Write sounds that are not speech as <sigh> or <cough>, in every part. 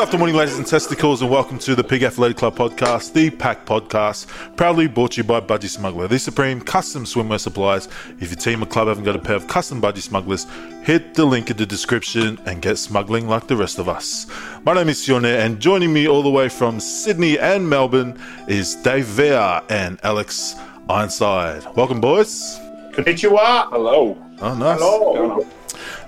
Good afternoon, ladies and testicles, and welcome to the Pig Athletic Club podcast, the PAC Podcast, proudly brought to you by Budgy Smuggler, the supreme custom swimwear suppliers. If your team or club haven't got a pair of custom Budgy Smugglers, hit the link in the description and get smuggling like the rest of us. My name is Sione, and joining me all the way from Sydney and Melbourne is Dave Vea and Alex Ironside. Welcome, boys. Konnichiwa. Hello. Oh, nice. Hello.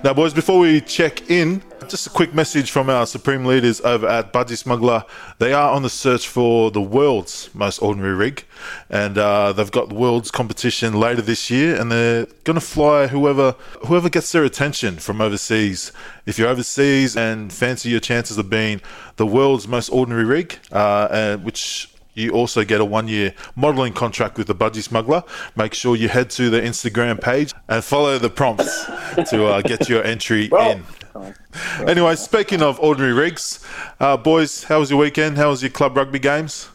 Now, boys, before we check in, just a quick message from our supreme leaders over at Budgy Smuggler. They are on the search for the world's most ordinary rig, and uh, they've got the world's competition later this year, and they're going to fly whoever whoever gets their attention from overseas. If you're overseas and fancy your chances of being the world's most ordinary rig, uh, and which you also get a one year modeling contract with the Budgy Smuggler. Make sure you head to the Instagram page and follow the prompts <laughs> to uh, get your entry in. Anyway, speaking of ordinary rigs, uh, boys, how was your weekend? How was your club rugby games?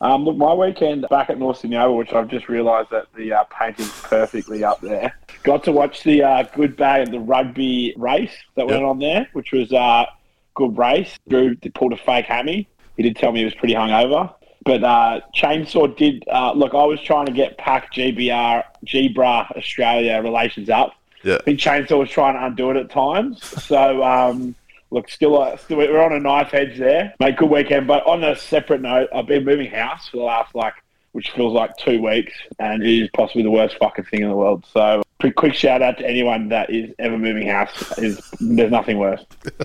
Um, look, my weekend back at North Sydney Oval, which I've just realised that the uh, painting's perfectly up there. Got to watch the uh, good bag the rugby race that went Yep. on there, which was uh, good race. Drew pulled a fake hammy. He did tell me he was pretty hungover. But uh, Chainsaw did uh, look. I was trying to get Pack GBR Gbra Australia relations up. Yeah. I think Chainsaw was trying to undo it at times. So, um, look, still, uh, still, we're on a knife edge there. Mate, good weekend. But on a separate note, I've been moving house for the last, like, which feels like two weeks, and it is possibly the worst fucking thing in the world. So, pretty quick shout out to anyone that is ever moving house. Is There's nothing worse. <laughs>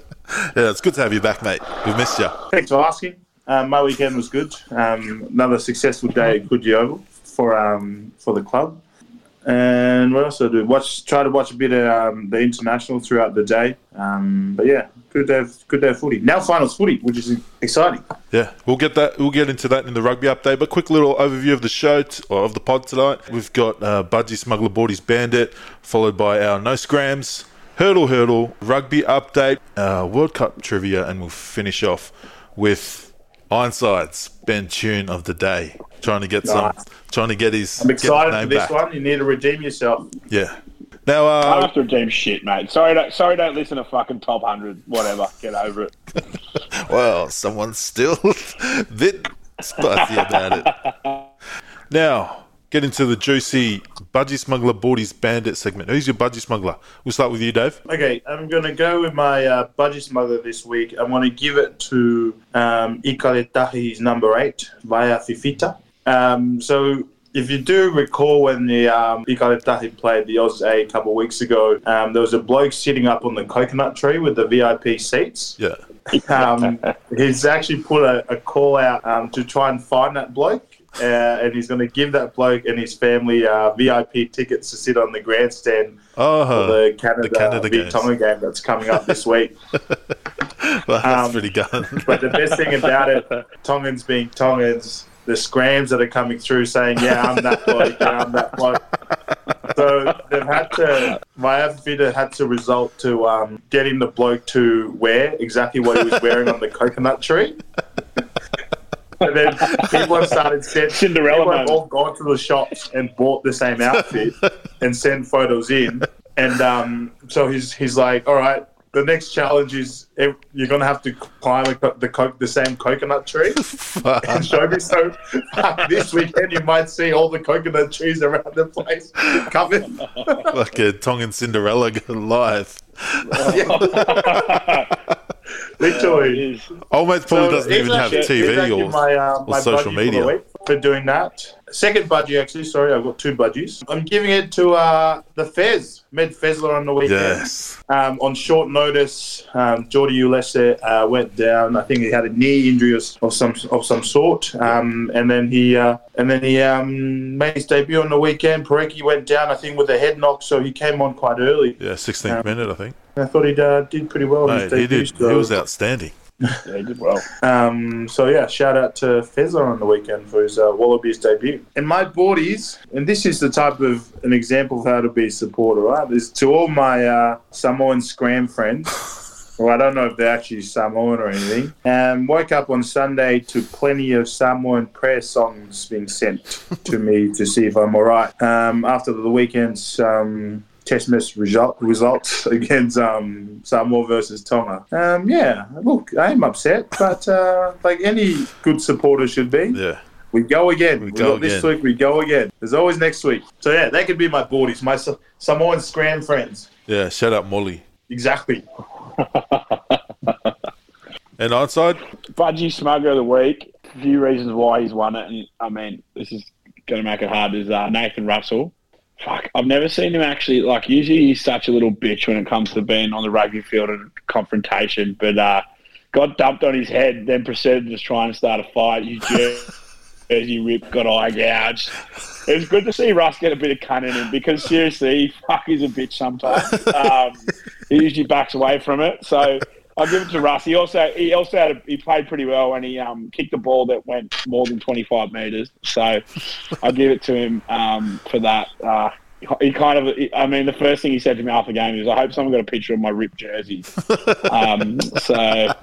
Yeah, it's good to have you back, mate. We've missed you. Thanks for asking. Um, my weekend was good. Um, another successful day at Coogee Oval for um, for the club. And what else did I do? Watch, try to watch a bit of um, the international throughout the day. Um, but yeah, good day, good day of footy. Now finals footy, which is exciting. Yeah, we'll get that. We'll get into that in the rugby update. But quick little overview of the show t- or of the pod tonight. We've got uh, Budgy Smuggler Boardies Bandit, followed by our No Scrams, Hurdle Hurdle, Rugby update, uh, World Cup trivia, and we'll finish off with Ironside's Ben Tune of the day. Trying to get some, trying to get his. I'm get his excited for this back. one. You need to redeem yourself. Yeah. Now, I uh, have to redeem shit, mate. Sorry, don't, sorry, don't listen to fucking top hundred. Whatever, get over it. <laughs> well, someone's still <laughs> a bit spicy about it. <laughs> Now, get into the juicy Budgy Smuggler Boardies Bandit segment. Who's your Budgy Smuggler? We'll start with you, Dave. Okay, I'm going to go with my uh, budget smuggler this week. I'm going to give it to um, Ikaletahi's number eight, Vaea Fifita. Um, so, if you do recall when the um, Ikaletahi played the Oz A a couple of weeks ago, um, there was a bloke sitting up on the coconut tree with the VIP seats. Yeah. Um, he's actually put a, a call out um, to try and find that bloke. Uh, and he's going to give that bloke and his family uh, VIP tickets to sit on the grandstand Oh, for the Canada, Canada Big. Tonga game that's coming up this week. <laughs> well, that's um, pretty good. but the best thing about it, Tongans being Tongans, the scrams that are coming through saying, "Yeah, I'm that bloke. Yeah, I'm that bloke." So they've had to. My outfitter had to result to um, getting the bloke to wear exactly what he was wearing on the coconut tree. And then people have started sent, Cinderella people have all gone to the shops and bought the same outfit <laughs> and send photos in. And um, so he's he's like, all right, the next challenge is you're gonna have to climb a co- the co- the same coconut tree <laughs> and show me. So this weekend you might see all the coconut trees around the place covered. like a Tongan Cinderella live. <laughs> Literally. It is. Old probably So doesn't even have actually- TV or, my, uh, or social budgie for media. for doing that. Second budgie, actually. Sorry, I've got two budgies. I'm giving it to uh, the Fez, Matt Faessler on the weekend. Yes. Um, on short notice, um, Jordan Uelese uh, went down. I think he had a knee injury of, of some of some sort, um, and then he uh, and then he um, made his debut on the weekend. Porecki went down, I think, with a head knock, so he came on quite early. Yeah, 16th minute, I think. I thought he uh, did pretty well. he did. so- He was outstanding. Yeah, he did well. Um, so yeah, shout out to Faessler on the weekend for his uh, Wallabies debut. And my boardies, and this is the type of an example of how to be a supporter, right? Is to all my uh, Samoan scram friends. Well, I don't know if they're actually Samoan or anything. Um, woke up on Sunday to plenty of Samoan prayer songs being sent to me to see if I'm all right. Um, after the weekend's um, test match result, results <laughs> against um, Samoa versus Tonga. Um, yeah, look, I am upset, but uh, like any good supporter should be, Yeah. we go again. We We go got this again. week, we go again. There's always next week. So yeah, that could be my boardies, my Sa- Samoan scram friends. Yeah, shout out Molly. Exactly. <laughs> And onside? Budgy Smuggler of the Week. A few reasons why he's won it. And I mean, this is going to make it hard. Is uh, Nathan Russell. Fuck, I've never seen him actually. Like, usually he's such a little bitch when it comes to being on the rugby field and confrontation. But uh, got dumped on his head, then proceeded to try and start a fight. His <laughs> jersey ripped, got eye gouged. It was good to see Russ get a bit of cunning in him because seriously, fuck, he's a bitch sometimes. <laughs> Um, he usually backs away from it. So I'll give it to Russ. He also he also had a, he played pretty well and he um, kicked the ball that went more than twenty five meters. So I'll give it to him um, for that. Uh, he kind of, I mean, the first thing he said to me after the game is, "I hope someone got a picture of my ripped jersey." <laughs> um, so.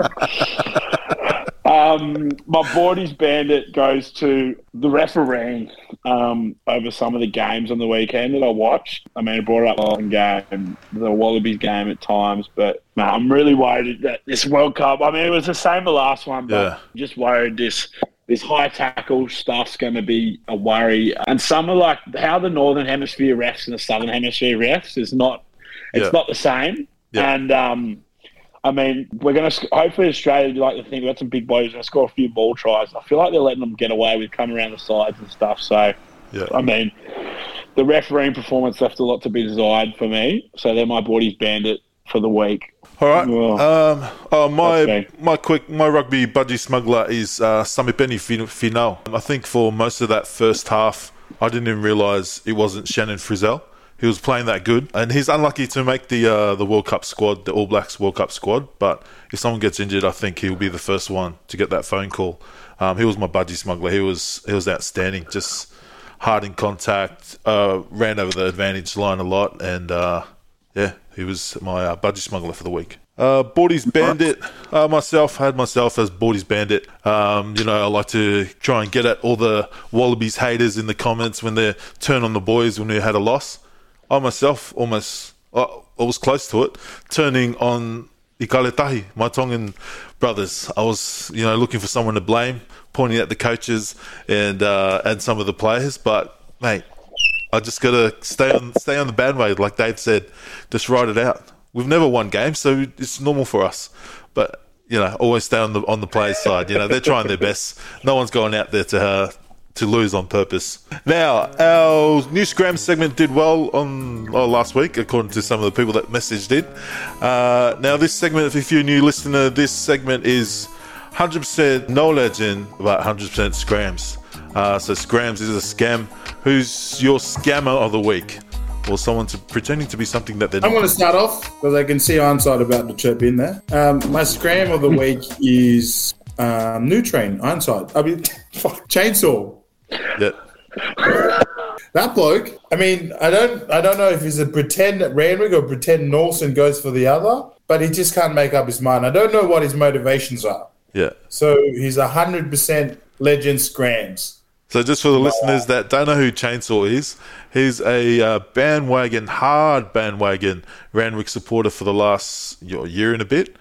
Um, my boardies bandit goes to the refereeing um, over some of the games on the weekend that I watched. I mean, I brought up the game, the Wallabies game at times, but man, I'm really worried that this World Cup. I mean, it was the same the last one, but Yeah. just worried this this high tackle stuff's going to be a worry. And some are like how the Northern Hemisphere refs and the Southern Hemisphere refs is not. It's Yeah. not the same. Yeah. And um, I mean, we're going to hopefully Australia do like to think we've got some big boys going to score a few ball tries. I feel like they're letting them get away with coming around the sides and stuff. So, Yeah. I mean, the refereeing performance left a lot to be desired for me. So they're my boardies bandit for the week. All right. Well, Um, oh, my my quick my rugby budgie smuggler is uh, Samipeni Fin- Finau. I think for most of that first half, I didn't even realise it wasn't Shannon Frizzell. He was playing that good, and he's unlucky to make the uh, the World Cup squad, the All Blacks World Cup squad. But if someone gets injured, I think he'll be the first one to get that phone call. Um, he was my budgie smuggler. He was he was outstanding. Just hard in contact, uh, ran over the advantage line a lot, and uh, yeah, he was my uh, budgie smuggler for the week. Uh, Bordy's Bandit, uh, myself, had myself as Bordy's Bandit. Um, you know, I like to try and get at all the Wallabies haters in the comments when they turn on the boys when we had a loss. I myself almost, I, was close to it, turning on Ikaletahi, my Tongan brothers. I was, you know, looking for someone to blame, pointing at the coaches and uh, and some of the players. But mate, I just gotta stay on stay on the bandwagon, like Dave said. Just ride it out. We've never won games, so it's normal for us. But you know, always stay on the on the players' side. You know, they're trying their best. No one's going out there to uh, to lose on purpose. Now, our new Scram segment did well on oh, last week, according to some of the people that messaged it. Uh, now, this segment, if you're a new listener, this segment is 100% no legend about 100% scrams. Uh, so scrams is a scam. Who's your scammer of the week? Or someone to, pretending to be something that they're I'm not. going to start off because I can see Ironside about to chirp in there. Um, my scram of the <laughs> week is um, New Train, Ironside. I mean, <laughs> fuck, Chainsaw. Yeah. That bloke. I mean, I don't, I don't know if he's a pretend Randwick or pretend Norson goes for the other, but he just can't make up his mind. I don't know what his motivations are. Yeah. So he's hundred percent legend scrams. So just for the listeners that don't know who Chainsaw is, he's a uh, bandwagon, hard bandwagon Randwick supporter for the last year and a bit.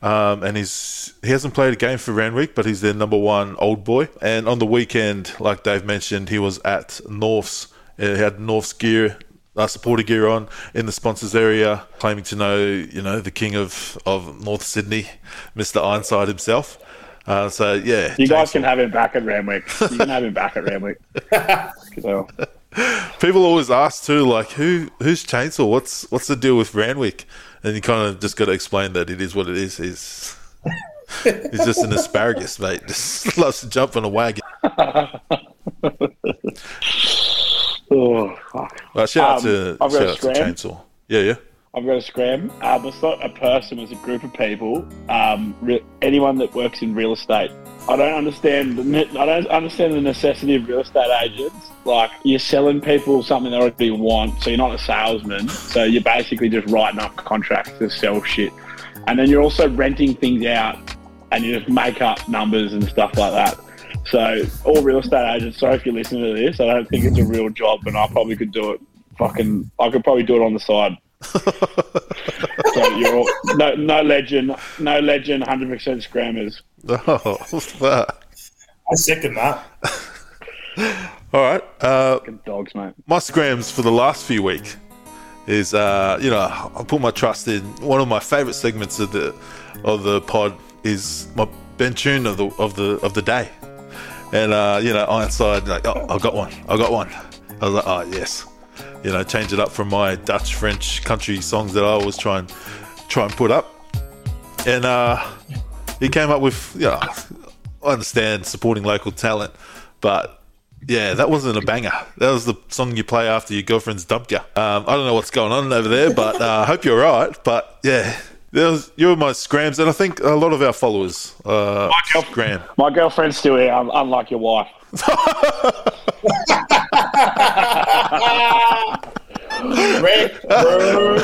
Um, and he's he hasn't played a game for Randwick, but he's their number one old boy. And on the weekend, like Dave mentioned, he was at North's. Uh, he had North's gear, uh, supporter gear on in the sponsors area, claiming to know, you know, the king of, of North Sydney, Mr. Ironside himself. Uh, so yeah, You guys can have him back at Randwick. You can have him back at Randwick. <laughs> So, People always ask too, like who who's Chainsaw? What's what's the deal with Randwick? And you kind of just got to explain that it is what it is. He's he's <laughs> just an asparagus, mate. <laughs> Just loves to jump on a wagon. <laughs> oh, fuck. Well, shout out Um, to I've shout a out to. Chainsaw. Yeah, yeah. I've got a scram. Um, it's not a person, it's a group of people. Um, re- anyone that works in real estate. I don't understand. The, I don't understand the necessity of real estate agents. Like you're selling people something they already want, so you're not a salesman. So you're basically just writing up contracts to sell shit, and then you're also renting things out, and you just make up numbers and stuff like that. So all real estate agents. Sorry if you're listening to this. I don't think it's a real job, and I probably could do it. Fucking, I could probably do it on the side. So you're all, no, no legend, no legend, hundred percent scrammers. <laughs> Oh, fuck. I second that. All right. Uh, Fucking dogs, mate. my scrams for the last few weeks is uh, you know I put my trust in one of my favourite segments of the of the pod is my Ben tune of the of the of the day, and uh, you know Ironside like oh I got one I got one I was like oh yes, you know change it up from my Dutch French country songs that I always try and try and put up, and uh, he came up with yeah I understand supporting local talent, but yeah, that wasn't a banger. That was the song you play after your girlfriend's dumped you. Um, I don't know what's going on over there, but uh, I hope you're all right. But yeah, there was, you were my scrams, and I think a lot of our followers uh, girl- My girlfriend's still here, un- unlike your wife. <laughs> Wrecked, bro.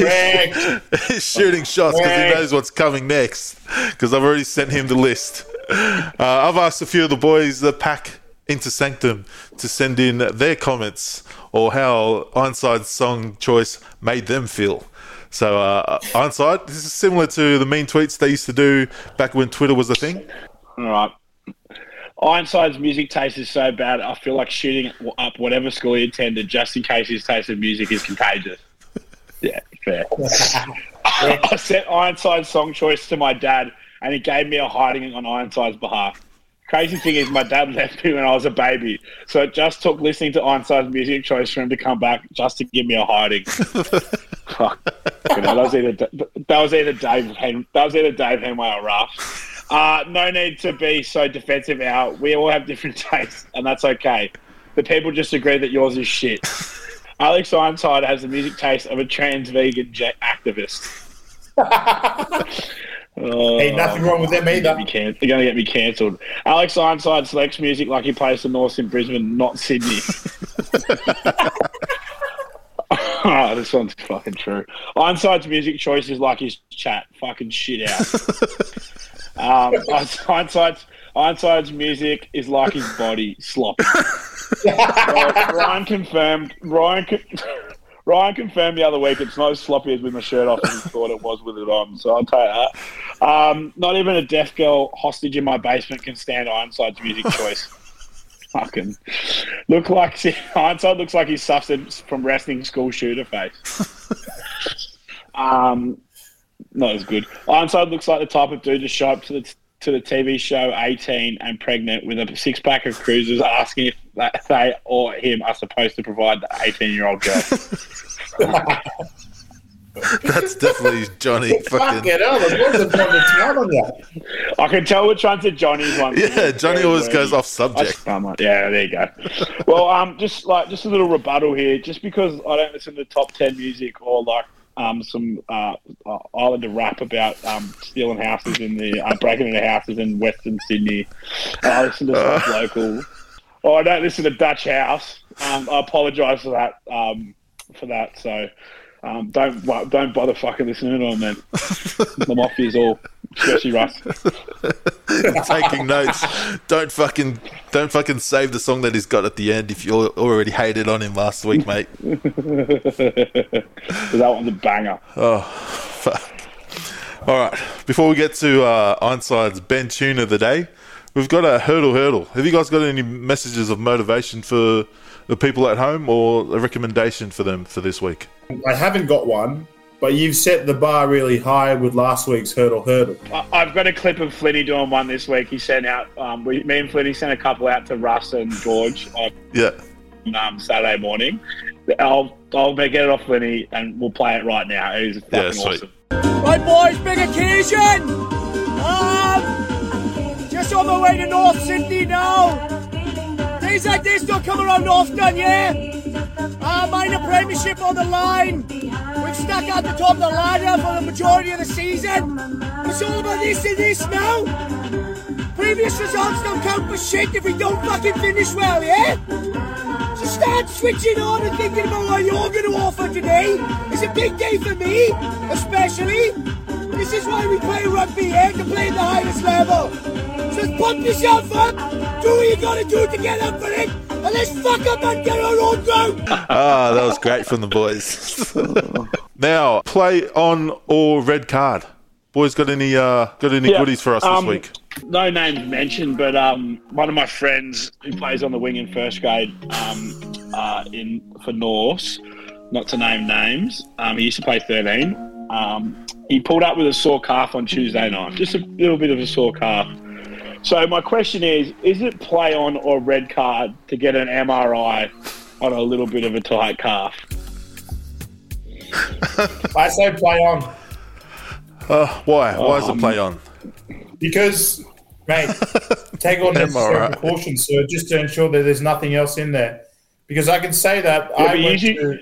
Wrecked. <laughs> He's shooting shots because he knows what's coming next. Because I've already sent him the list. Uh, I've asked a few of the boys that pack into Sanctum to send in their comments or how Ironside's song choice made them feel. So, uh, Ironside, this is similar to the mean tweets they used to do back when Twitter was a thing. All right. Ironside's music taste is so bad, I feel like shooting up whatever school he attended just in case his taste of music is contagious. <laughs> Yeah, fair. <laughs> I sent Ironside's song choice to my dad, and he gave me a hiding on Ironside's behalf. Crazy thing is, my dad <laughs> left me when I was a baby, so it just took listening to Ironside's music choice for him to come back just to give me a hiding. Fuck. You know, that was either that was either Dave that was either Dave Henway or Ruff. Uh, no need to be so defensive. Out. We all have different <laughs> tastes, and that's okay. The people just agree that yours is shit. <laughs> Alex Ironside has the music taste of a trans vegan ja- activist. <laughs> Oh, Ain't nothing wrong with them either. Can- they're gonna get me cancelled. Alex Ironside selects music like he plays the North in Brisbane, not Sydney. oh, this one's fucking true. Ironside's music choice is like his chat. Fucking shit out. Um, <laughs> Ironside's, Ironside's music is like his body. Sloppy. Ryan confirmed. Ryan. Con- <laughs> Ryan confirmed the other week it's not as sloppy as with my shirt off as he thought it was with it on. So I'll tell you that. Um, not even a deaf girl hostage in my basement can stand Ironside's music choice. Fucking look like <laughs> Ironside looks like he suffered from wrestling school shooter face. um, not as good. Ironside looks like the type of dude to show up to the to the TV show 18 and pregnant with a six pack of cruisers asking if that they or him are supposed to provide the 18 year old girl. <laughs> That's definitely Johnny. Fuck Fucking it hell, the boys have gone to town on you. I can tell which one's a Johnny's one. yeah, Johnny always goes off subject. That's. Yeah, there you go. well, um, just like just a little rebuttal here. Just because I don't listen to top ten music or like um some uh, uh Islander rap about um stealing houses in the uh, breaking into houses in Western Sydney, and I listen to stuff local. Or I don't listen to Dutch House. Um, I apologise for that. Um, for that. So. Um, don't don't bother fucking listening to them, man. I'm off years all, especially Russ. <laughs> Taking notes. Don't fucking don't fucking save the song that he's got at the end if you already hated on him last week, mate. <laughs> that one's a banger. Oh fuck. All right. Before we get to uh, Ironside's Ben tune of the day, we've got a hurdle hurdle. Have you guys got any messages of motivation for the people at home, or a recommendation for them for this week? I haven't got one, but you've set the bar really high with last week's hurdle hurdle. I- I've got a clip of Flinny doing one this week. He sent out, um, we, me and Flinny sent a couple out to Russ and George on Yeah. um, Saturday morning. I'll I'll get it off Flinny and we'll play it right now. It is fucking Yeah, sweet. awesome. Right, boys, big occasion. Um, just on the way to North Sydney now. Days like this don't come around often, yeah. Uh, minor premiership on the line. We've stuck at the top of the ladder for the majority of the season. It's all about this and this now. Previous results don't count for shit if we don't fucking finish well, yeah? So start switching on and thinking about what you're going to offer today. It's a big day for me, especially. This is why we play rugby, and to play at the highest level. So pump yourself up, do what you got to do to get up for it, and let's fuck up and get our own ground. <laughs> Ah, that was great from the boys. <laughs> now, play on or red card. Boys, got any uh, got any Yeah, goodies for us um, this week? No names mentioned, but um, one of my friends who plays on the wing in first grade um, uh, in for Norse, not to name names, um, he used to play 13. Um, he pulled up with a sore calf on Tuesday night, just a little bit of a sore calf. So my question is: Is it play on or red card to get an MRI on a little bit of a tight calf? <laughs> I say play on Uh, why? Why is it um, play on? because, mate, <laughs> take all necessary MRI. precautions, sir, just to ensure that there's nothing else in there. Because I can say that Yeah, I went usually- to,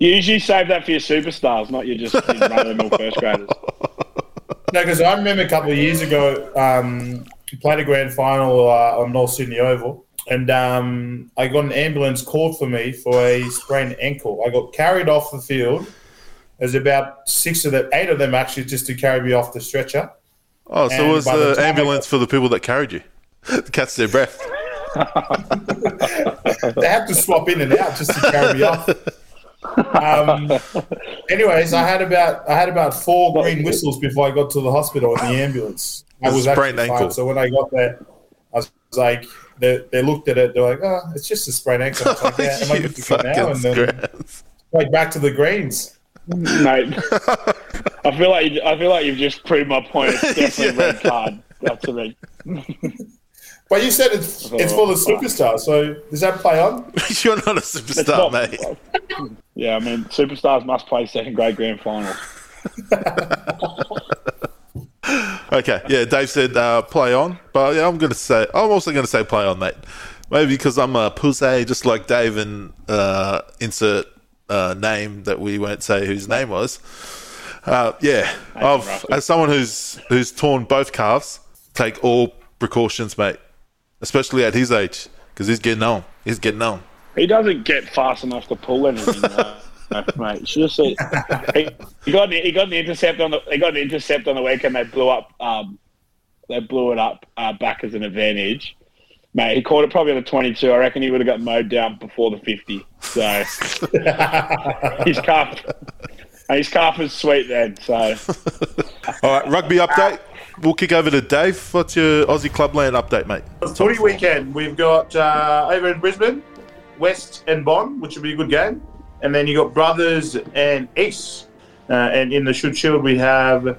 You usually save that for your superstars, not your just run of the mill first graders. no, because I remember a couple of years ago, um, played a grand final uh, on North Sydney Oval, and um, I got an ambulance called for me for a sprained ankle. I got carried off the field. There's about six of them, eight of them actually, just to carry me off the stretcher. Oh, so and it was by the the time I ambulance for the people that carried you? <laughs> to catch their breath. <laughs> they have to swap in and out just to carry me off. <laughs> Um, anyways, I had about I had about four green whistles before I got to the hospital in the ambulance. I A was sprained actually ankle. fine. So when I got there, I was like, they, they looked at it. They're like, oh, it's just a sprained ankle. I was like, yeah, am <laughs> I You good to go now? fucking And then like back to the greens. mate. <laughs> I feel like I feel like you've just proved my point. It's definitely <laughs> Yeah. red card. That's a red. But you said it's it's for the superstars. So does that play on? You're not a superstar, not- mate. Yeah, I mean, superstars must play second grade grand final. <laughs> Okay, yeah, Dave said uh, play on, but yeah, I'm gonna say I'm also gonna say play on, mate. Maybe because I'm a pussy, just like Dave, and uh, insert uh, name that we won't say whose name was. Uh, yeah, I've, as someone who's who's torn both calves, take all precautions, mate. Especially at his age, because he's getting on. He's getting on. He doesn't get fast enough to pull anything, <laughs> uh, mate. Should have said he, he got an, he got an intercept on the he got an intercept on the weekend. They blew up. Um, they blew it up uh, back as an advantage. Mate, he caught it probably on the 22. I reckon he would have got mowed down before the 50. So <laughs> his calf, his calf was sweet then. So <laughs> All right, rugby update. We'll kick over to Dave. What's your Aussie Clubland update, mate? Footy weekend. We've got uh, over in Brisbane, West and Bond, which will be a good game. And then you got Brothers and East. Uh, and in the Shute Shield, we have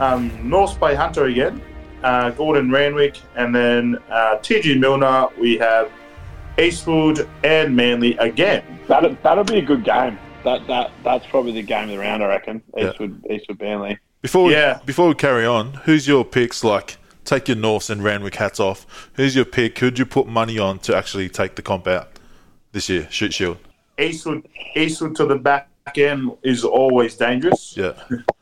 um, North by Hunter again, uh, Gordon Randwick, and then uh, TG Milner. We have Eastwood and Manly again. That'll, that'll be a good game. That that that's probably the game of the round, I reckon. Yeah. Eastwood Eastwood Burnley. Before we, Yeah. before we carry on, who's your picks? Like, take your Norths and Randwick hats off. Who's your pick? Who'd you put money on to actually take the comp out this year? Shute Shield. Eastwood, Eastwood to the back end is always dangerous. Yeah.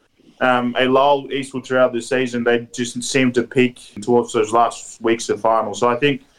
<laughs> um, a lull Eastwood throughout the season. They just seem to peak towards those last weeks of finals. So I think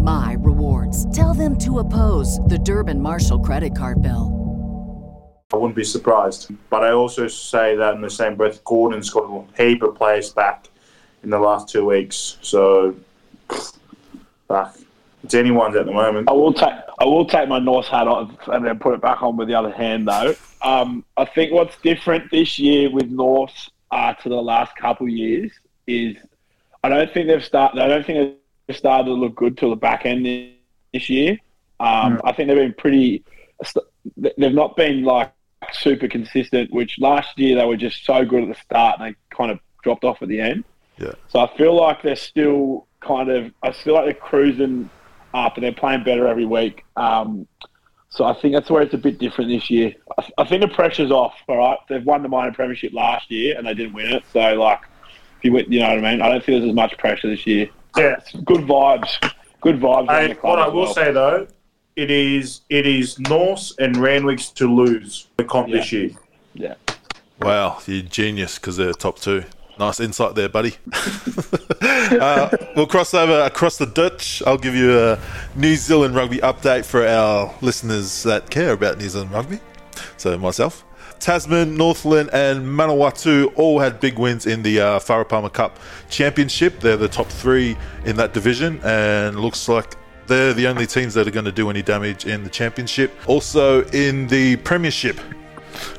my rewards. Tell them to oppose the Durbin Marshall credit card bill. I wouldn't be surprised. But I also say that in the same breath, Gordon's got a heap of players back in the last two weeks. So, fuck, it's anyone's at the moment. I will take I will take my Norse hat off and then put it back on with the other hand though. Um, I think what's different this year with Norse uh, to the last couple of years is I don't think they've started. I don't think they've started to look good till the back end this year. Um, I think they've been pretty. They've not been like super consistent. Which last year they were just so good at the start and they kind of dropped off at the end. Yeah. So I feel like they're still kind of. I feel like they're cruising up and they're playing better every week. Um, so I think that's where it's a bit different this year. I, I think the pressure's off. All right, they've won the minor premiership last year and they didn't win it. So like, if you win, you know what I mean. I don't feel there's as much pressure this year. Yeah. Good vibes. Good vibes. Hey, what I will well. say though, it is it is Norse and Randwick's to lose the comp this year. Yeah. Wow, you're genius because they're top two. Nice insight there, buddy. <laughs> uh, we'll cross over across the Dutch. I'll give you a New Zealand rugby update for our listeners that care about New Zealand rugby. So, myself. Tasman, Northland, and Manawatu all had big wins in the uh, Farah Cup Championship. They're the top three in that division, and looks like they're the only teams that are going to do any damage in the championship. Also, in the Premiership,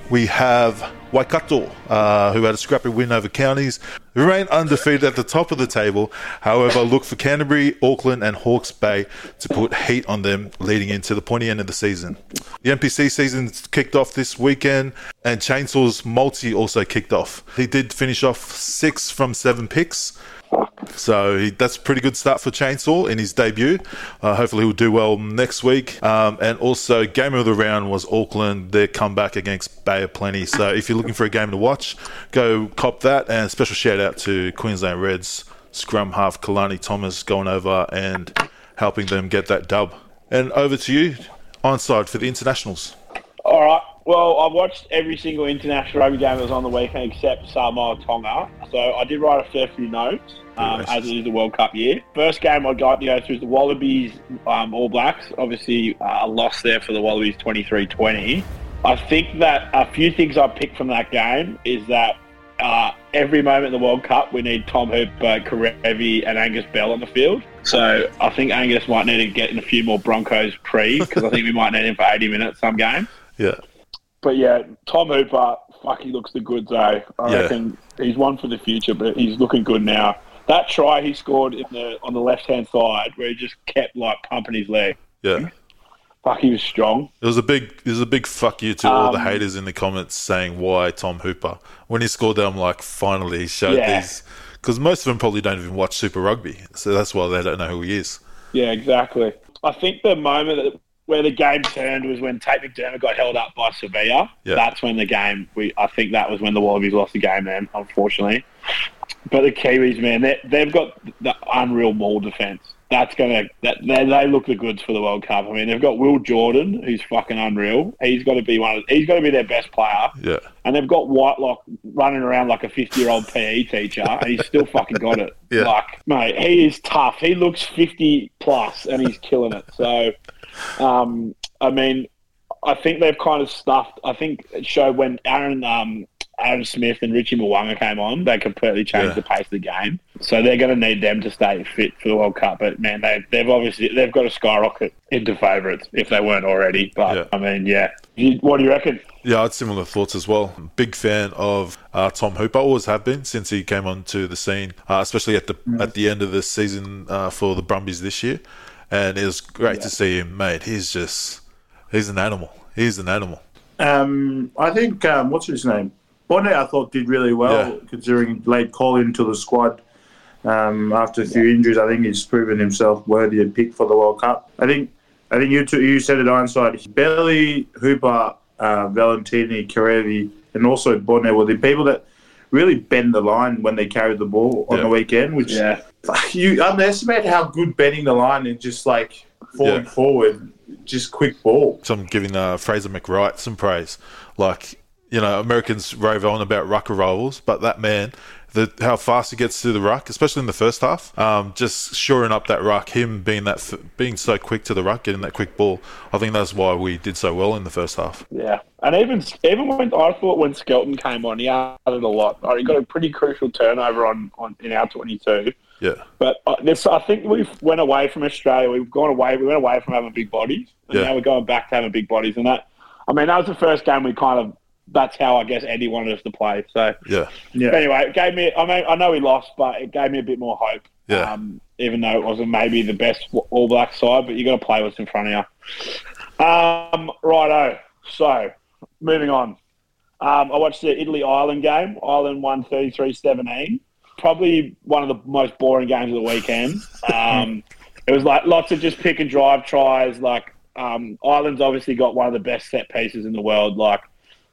we have Waikato, uh, who had a scrappy win over counties, remain undefeated at the top of the table. However, look for Canterbury, Auckland, and Hawke's Bay to put heat on them leading into the pointy end of the season. The NPC season kicked off this weekend, and Chainsaw's multi also kicked off. He did finish off six from seven picks. So he, that's a pretty good start for Chainsaw in his debut. Uh, hopefully he'll do well next week. Um, and also, game of the round was Auckland, their comeback against Bay of Plenty. So if you're looking for a game to watch, go cop that. And special shout out to Queensland Reds scrum half Kalani Thomas going over and helping them get that dub. And over to you, onside for the internationals. Well, I've watched every single international rugby game that was on the weekend except Samoa Tonga. So I did write a fair few notes, um, Nice. as it is the World Cup year. First game I got to go through is the Wallabies um, All Blacks. Obviously, uh, a loss there for the Wallabies 23-20. I think that a few things I picked from that game is that uh, every moment in the World Cup we need Tom Hooper, Kerevi and Angus Bell on the field. So I think Angus might need to get in a few more Broncos pre because I think we might need him for 80 minutes some game. Yeah. But yeah, Tom Hooper, fuck, he looks the goods though. I Yeah. reckon he's one for the future, but he's looking good now. That try he scored in the on the left hand side, where he just kept like pumping his leg. Yeah. Fuck, he was strong. It was a big, it was a big fuck you to all the Um, haters in the comments saying why Tom Hooper. When he scored that, I'm like, finally he showed Yeah. these because most of them probably don't even watch Super Rugby, so that's why they don't know who he is. Yeah, exactly. I think the moment that, where the game turned was when Tate McDermott got held up by Savea. Yeah. That's when the game. We I think that was when the Wallabies lost the game. Then, unfortunately. But the Kiwis, man, they, they've got the unreal ball defense. That's gonna that they, they look the goods for the World Cup. I mean, they've got Will Jordan, who's fucking unreal. He's got to be one. Of, he's got to be their best player. Yeah, And they've got Whitelock running around like a 50 year old PE teacher, and he's still <laughs> fucking got it. Yeah. Like, mate, he is tough. He looks 50 plus, and he's killing it. So, um, I mean, I think they've kind of stuffed. I think it showed when Aaron um, Aaron Smith and Richie Mo'unga came on, they completely changed Yeah. the pace of the game. So they're going to need them to stay fit for the World Cup. But man, they, they've obviously they've got to skyrocket into favourites if they weren't already. But Yeah. I mean, yeah. What do you reckon? yeah, I had similar thoughts as well. Big fan of uh, Tom Hooper, always have been since he came onto the scene, uh, especially at the at the end of the season uh, for the Brumbies this year. And it was great to see him, mate. He's just he's an animal. He's an animal. Um, I think um, what's his name? Bonnet, I thought did really well Yeah. considering late call into the squad um, after a few injuries. I think he's proven himself worthy of pick for the World Cup. I think I think you two, you said it Ironside. Belly, Hooper, uh, Valetini, Kerevi, and also Bonnet were the people that really bend the line when they carried the ball on Yeah. the weekend. Which Yeah. <laughs> you underestimate how good bending the line and just like falling Yeah. forward, just quick ball. So I'm giving uh, Fraser McReight some praise. Like, you know, Americans rave on about ruck arrivals, but that man the how fast he gets to the ruck, especially in the first half. Um, just shoring up that ruck, him being that f- being so quick to the ruck, getting that quick ball. I think that's why we did so well in the first half. Yeah, and even even when I thought when Skelton came on, he added a lot. He got a pretty crucial turnover on, on in our twenty two. Yeah, But uh, this, I think we went away from Australia. We've gone away. We went away from having big bodies, and Yeah. now we're going back to having big bodies. And that, I mean, that was the first game we kind of. That's how I guess Eddie wanted us to play. So yeah, Yeah. anyway, it gave me. I mean, I know we lost, but it gave me a bit more hope. Yeah. Um, even though it wasn't maybe the best All Black side, but you got to play what's in front of you. Um, righto. So moving on. Um, I watched the Italy Ireland game. Ireland won 33-17. Probably one of the most boring games of the weekend. Um, <laughs> it was like lots of just pick and drive tries. Like um, Ireland's obviously got one of the best set pieces in the world. Like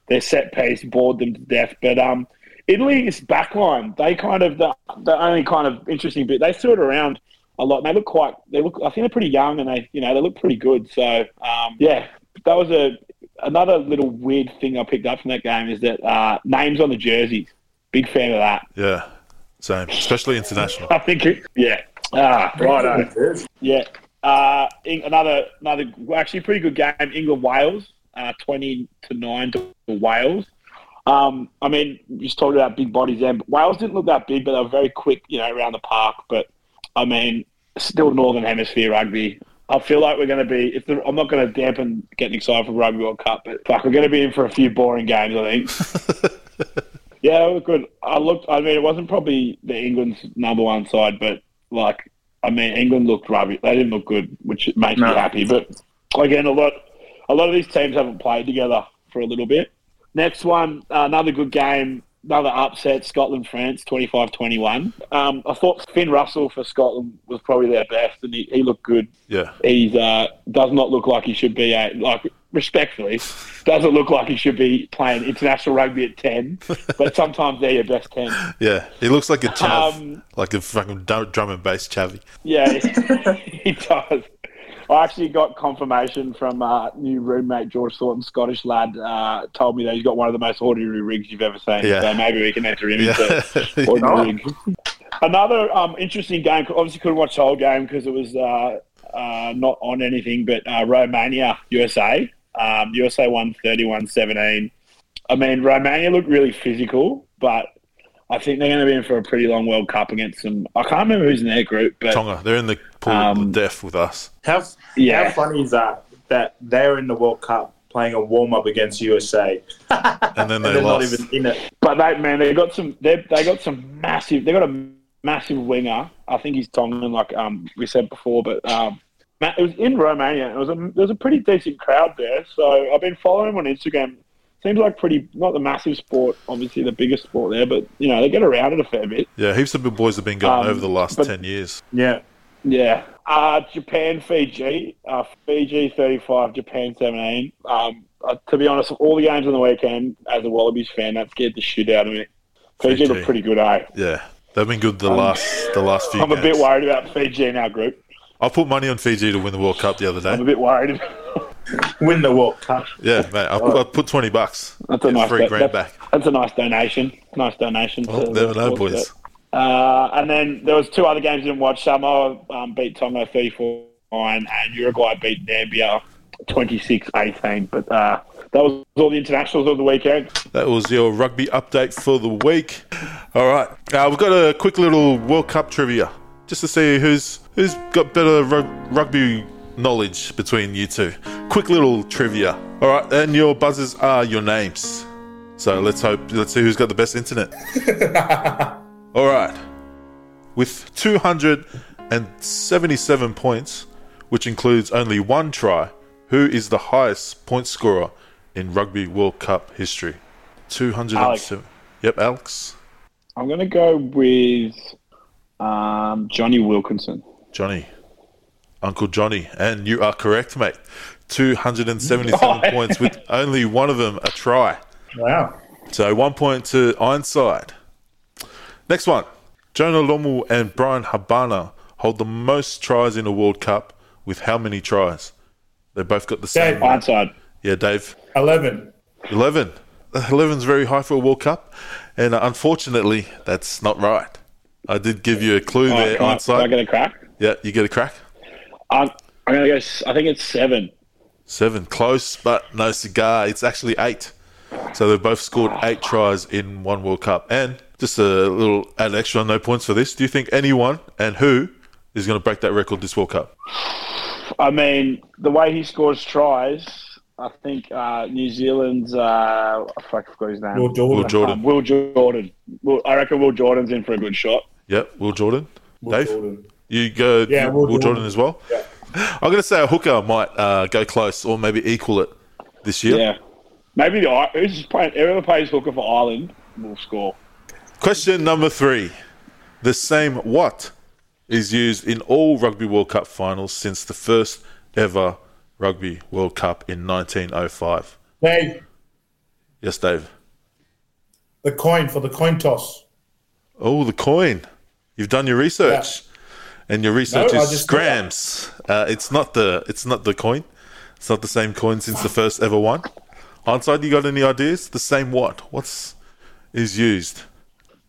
their set piece bored them to death. But um, Italy's backline, they kind of the, the only kind of interesting bit. They threw it around a lot. And they look quite. They look. I think they're pretty young, and they you know they look pretty good. So um, yeah, that was a another little weird thing I picked up from that game is that uh, names on the jerseys. Big fan of that. yeah. Same, especially international. <laughs> I think. It, yeah. Ah, righto. Yeah. Uh, another another actually pretty good game. England Wales, uh, twenty to nine to Wales. Um, I mean, you just talked about big bodies then. But Wales didn't look that big, but they were very quick, you know, around the park. But I mean, still Northern Hemisphere rugby. I feel like we're going to be. If the, I'm not going to dampen getting excited for Rugby World Cup, but fuck, we're going to be in for a few boring games. I think. <laughs> yeah, it was good. I looked. I mean, it wasn't probably the England's number one side, but like, I mean, England looked rubbish. They didn't look good, which makes No. me happy. But again, a lot, a lot of these teams haven't played together for a little bit. Next one, uh, another good game, another upset, Scotland France 25-21. Um, I thought Finn Russell for Scotland was probably their best, and he, he looked good. Yeah, He's uh, does not look like he should be a like respectfully doesn't look like he should be playing international rugby at ten. <laughs> But sometimes they're your best ten. yeah. He looks like a chav, Um, like a fucking drum drum and bass chavvy. Yeah, <laughs> he does. I actually got confirmation from uh, new roommate George Thornton, Scottish lad, uh, told me that he's got one of the most ordinary rigs you've ever seen. Yeah. So maybe we can enter him Yeah. into <laughs> ordinary rig. Another um, interesting game. Obviously, couldn't watch the whole game because it was uh, uh, not on anything. But uh, Romania, USA, um, USA won 31-17. I mean, Romania looked really physical, but I think they're going to be in for a pretty long World Cup against some. I can't remember who's in their group, but Tonga, they're in the pool Um, of death with us. How, Yeah. how funny is that? That they're in the World Cup playing a warm up against USA, <laughs> And then and they they're not lost. even in it. But they man, they got some. They they got some massive. They got a massive winger. I think he's Tongan, like um we said before. But um, it was in Romania. It was a there was a pretty decent crowd there. So I've been following him on Instagram. Seems like pretty not the massive sport, obviously the biggest sport there, but you know they get around it a fair bit. Yeah, heaps of big boys have been going Um, over the last but- ten years. Yeah, Yeah. Uh, Japan, Fiji. Uh, Fiji 35, Japan 17. Um, uh, to be honest, all the games on the weekend, as a Wallabies fan, that scared the shit out of me. Fiji, Fiji. looked pretty good, eh? Yeah, they've been good the last the last few. I'm a bit worried about Fiji in our group. I put money on Fiji to win the World Cup the other day. I'm a bit worried. <laughs> win the World Cup. Yeah, mate, I put, I put twenty bucks. That's a nice three that- grand that's, back. That's a nice donation. Nice donation. Never the know, boys. Uh, and then there was two other games I didn't watch. Samoa um, beat Tonga 34-9 and Uruguay beat Zambia 26-18. But uh, that was all the internationals of the weekend. That was your rugby update for the week. All right, uh, we've got a quick little World Cup trivia just to see who's who's got better rug- rugby knowledge between you two. Quick little trivia. All right, and your buzzers are your names. So let's hope let's see who's got the best internet. <laughs> All right, with 277 points, which includes only one try, who is the highest point scorer in Rugby World Cup history? 207. Yep, Alex. I'm going to go with um, Jonny Wilkinson. Johnny. Uncle Johnny. And you are correct, mate. 277 Oh. <laughs> points with only one of them a try. Wow. So one point to Ironside. Next one. Jonah Lomu and Bryan Habana hold the most tries in a World Cup with how many tries? They both got the same. Dave. Ironside. Yeah, Dave. 11. 11. <laughs> 11's very high for a World Cup, and unfortunately, that's not right. I did give you a clue right, there, can, I, I get a crack? Yeah, you get a crack. I'm gonna go. s- I think it's seven. Seven, close, but no cigar. It's actually eight. So they've both scored eight tries in one World Cup. And just a little add extra, no points for this. Do you think anyone and who is going to break that record this World Cup? I mean, the way he scores tries, I think uh, New Zealand's. Uh, I forgot his name. Will Jordan. Will Jordan. Um, Will Jordan. Will, I reckon Will Jordan's in for a good shot. Yep, Will Jordan. Will Dave, Jordan. You go Yeah, Will, Will Jordan. Jordan. as well. Yeah. I'm going to say a hooker might uh, go close or maybe equal it this year. Yeah. Maybe the I- who's playing, whoever plays hooker for Ireland will score. Question number three. The same what is used in all Rugby World Cup finals since the first ever Rugby World Cup in 1905? Dave, Yes, Dave. the coin for the coin toss. Oh, the coin. You've done your research. And your research No, is just- scrams. Uh, it's not the it's not the coin. It's not the same coin since the first ever one. Onside, you got any ideas? The same what? What's is used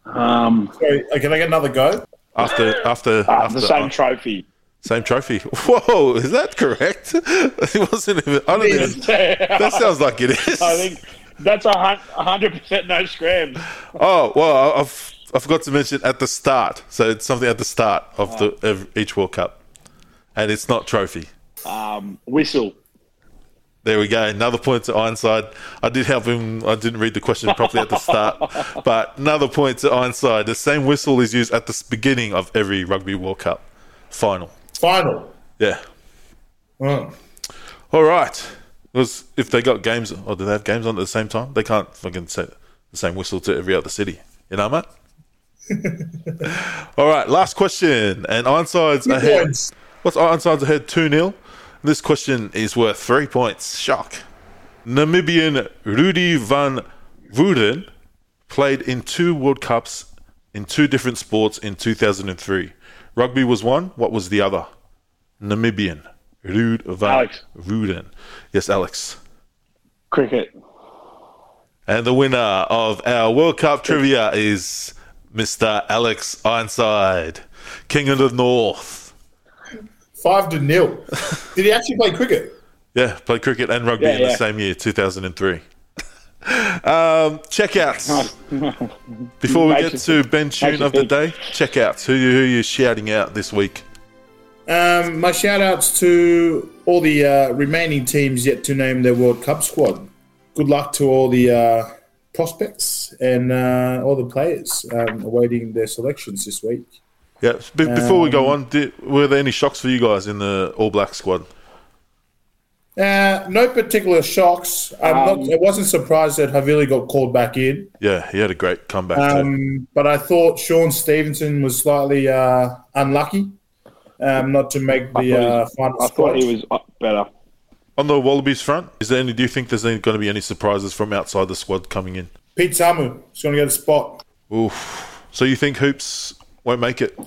Um, Sorry, can I get another go? after after uh, after the same uh, trophy. Same trophy. <laughs> Whoa, is that correct? <laughs> it wasn't even. I don't even. <laughs> That sounds like it is. I think that's a hun- hundred percent no scrams. Oh well, I've I forgot to mention at the start. So it's something at the start of the of each World Cup, and it's not trophy. Um, whistle. There we go. Another point to Ironside. I did help him. I didn't read the question properly at the start, <laughs> but another point to Ironside. The same whistle is used at the beginning of every Rugby World Cup final. Final. Yeah. Oh. All right. Because if they got games, or do they have games on at the same time? They can't fucking set the same whistle to every other city. You know, mate? <laughs> All right, last question. And Ironside's ahead. points. What's Ironside's ahead? 2 0. This question is worth three points. Shock. Namibian Rudi van Vuuren played in two World Cups in two different sports in 2003. Rugby was one. What was the other? Namibian. Ruud van Alex. Yes, Alex. Cricket. And the winner of our World Cup trivia is Mr. Alex Ironside, King of the North. Five to nil. Did he actually play cricket? Yeah, played cricket and rugby Yeah, in the same year, 2003. <laughs> um, checkouts. <laughs> Before we get you to Ben Tune makes you of the think. day, checkouts. Who you, who you shouting out this week? Um, my shout outs to all the uh, remaining teams yet to name their World Cup squad. Good luck to all the uh, prospects and uh, all the players um, awaiting their selections this week. Yeah, be- before we Um, go on, did, were there any shocks for you guys in the All Black squad? Uh, no particular shocks. I'm Um, not, I wasn't surprised that Havili got called back in, Yeah, he had a great comeback um, but I thought Shaun Stevenson was slightly uh, unlucky um, not to make I the thought he uh, final I squad. thought he was uh, better. On the Wallabies front, is there any? Do you think there's any, going to be any surprises from outside the squad coming in? Pete Samu is going to get a spot. Oof. So you think Hoops won't make it?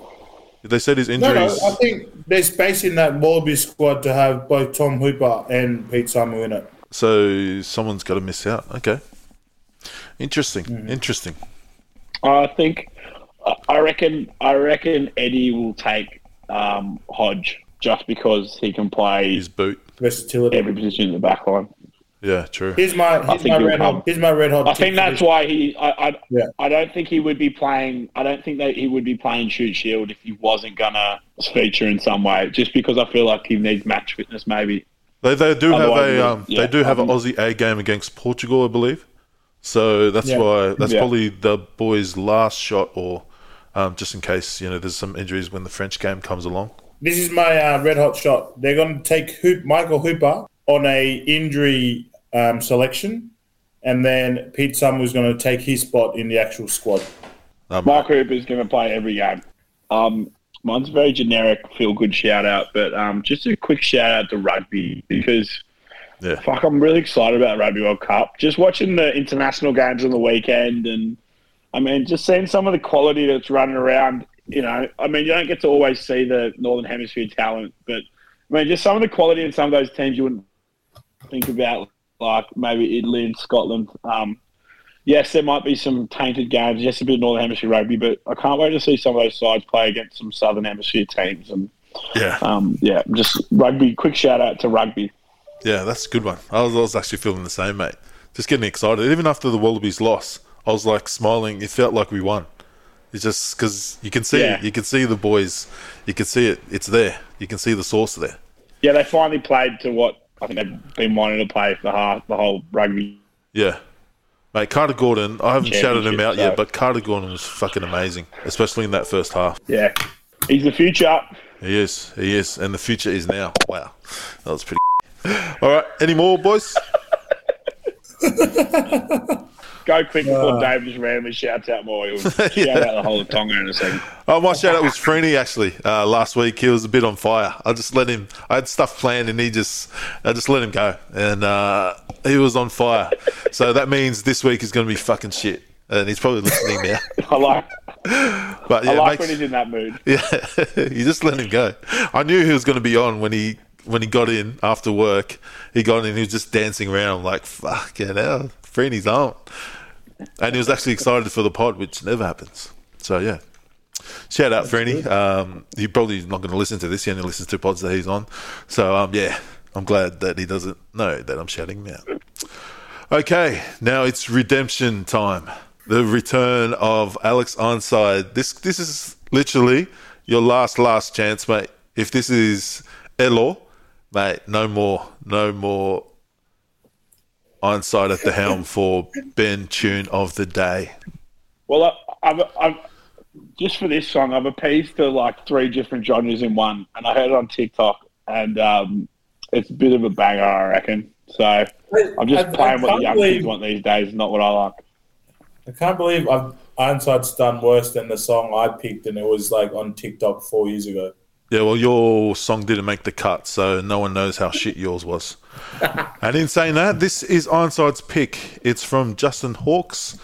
They said his No, no. I think there's space in that Wallaby squad to have both Tom Hooper and Pete Samu in it. So someone's got to miss out. Okay. Interesting. Mm-hmm. Interesting. I think. I- I reckon. I reckon Eddie will take um, Hodge just because he can play His boot. Versatility. every position in the back line. Yeah, true. Here's my here's think my red come. hot here's my red hot. I think that's why he. I, I, Yeah. I don't think he would be playing. I don't think that he would be playing Shute Shield if he wasn't gonna feature in some way. Just because I feel like he needs match fitness, maybe. They, they do have a um, yeah, they do have I an Aussie A game against Portugal, I believe. So that's Yeah. why that's Yeah. probably the boys' last shot, or um, just in case you know there's some injuries when the French game comes along. This is my uh, red hot shot. They're going to take Hoop, Michael Hooper on a injury um, selection, and then Pete Samu is going to take his spot in the actual squad. Um, Mark Hooper's going to play every game. Um, mine's a very generic, feel good shout out, but um, just a quick shout out to rugby because yeah, fuck, I'm really excited about Rugby World Cup. Just watching the international games on the weekend, and I mean, just seeing some of the quality that's running around. You know, I mean, you don't get to always see the Northern Hemisphere talent, but I mean, just some of the quality in some of those teams you wouldn't think about, like maybe Italy and Scotland. Um, yes, there might be some tainted games. Yes, a bit of Northern Hemisphere rugby, but I can't wait to see some of those sides play against some Southern Hemisphere teams. And Yeah, um, yeah, just rugby. Quick shout out to rugby. yeah, that's a good one. I was, I was actually feeling the same, mate. Just getting excited. Even after the Wallabies loss, I was like smiling. It felt like we won. It's just because you can see Yeah. it. You can see the boys. You can see it. It's there. You can see the source there. Yeah, they finally played to what I think they've been wanting to play for the, half, the whole rugby. Yeah. Mate, Carter Gordon, I haven't shouted him out Championship, yet, but Carter Gordon was fucking amazing, especially in that first half. Yeah, he's the future. He is, he is, and the future is now. Wow, that was pretty. <laughs> All right, any more, boys? <laughs> Go quick before Dave just randomly shouts out more. He'll <laughs> shout out the whole of Tonga in a second. Oh, my shout out was Freeney actually. Uh, last week he was a bit on fire. I just let him. I had stuff planned, and he just, I just let him go, and uh, he was on fire. So that means this week is going to be fucking shit, and he's probably listening now. <laughs> <laughs> I like, But yeah, I like makes- when he's in that mood. Yeah, you just let him go. I knew he was going to be on when he when he got in after work. He got in, he was just dancing around like fuck yeah, now Freeney's on, and he was actually excited for the pod, which never happens. So yeah, shout out Freeney. Um, he probably not going to listen to this. He only listens to pods that he's on. So um, yeah, I'm glad that he doesn't know that I'm shouting him out. Okay, now it's redemption time. The return of Alex Ironside. This this is literally your last last chance, mate. If this is Elo, mate, no more, no more Ironside at the helm for Ben Tune of the day. Well, I, I've, I've just for this song, I've appeased to like three different genres in one, and I heard it on TikTok, and um, it's a bit of a banger, I reckon. So I'm just I- I playing what the young believe- kids want these days, not what I like. I can't believe I've, Ironside's done worse than the song I picked, and it was like on TikTok four years ago. Yeah, well, your song didn't make the cut, so no one knows how shit yours was. <laughs> and in saying that, this is Ironside's pick. It's from Justin Hawkes.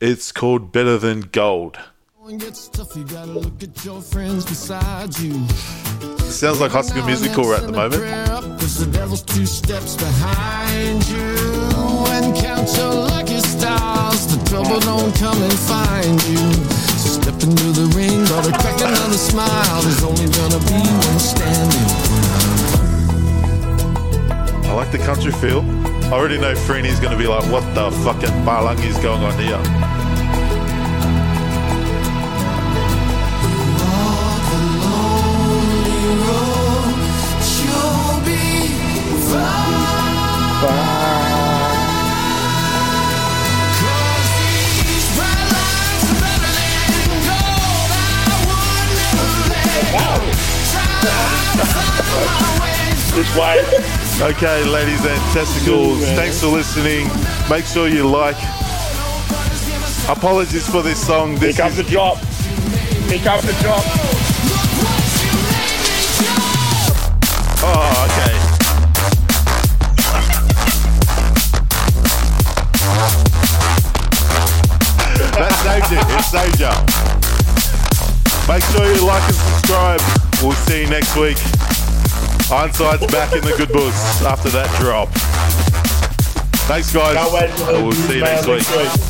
It's called Better Than Gold. Gets tough, you gotta look at your friends beside you. Sounds like High School Musical at the moment. Cause the devil's two steps behind you. And count your lucky stars. The trouble don't come and find you. So step into the ring, gotta crack another smile. There's only gonna be one standing. I like the country feel. I already know Freeney's going to be like, what the fucking balang is going on here? You'll Try to find my way This way, Okay, ladies and testicles, thanks for listening. Make sure you like. Apologies for this song. This pick up is the drop. Pick up the drop. Oh, okay. that saved it. It saved you. Make sure you like and subscribe. We'll see you next week. Ironside's back in the good books after that drop. Thanks, guys. Can't wait for the We'll see you next week.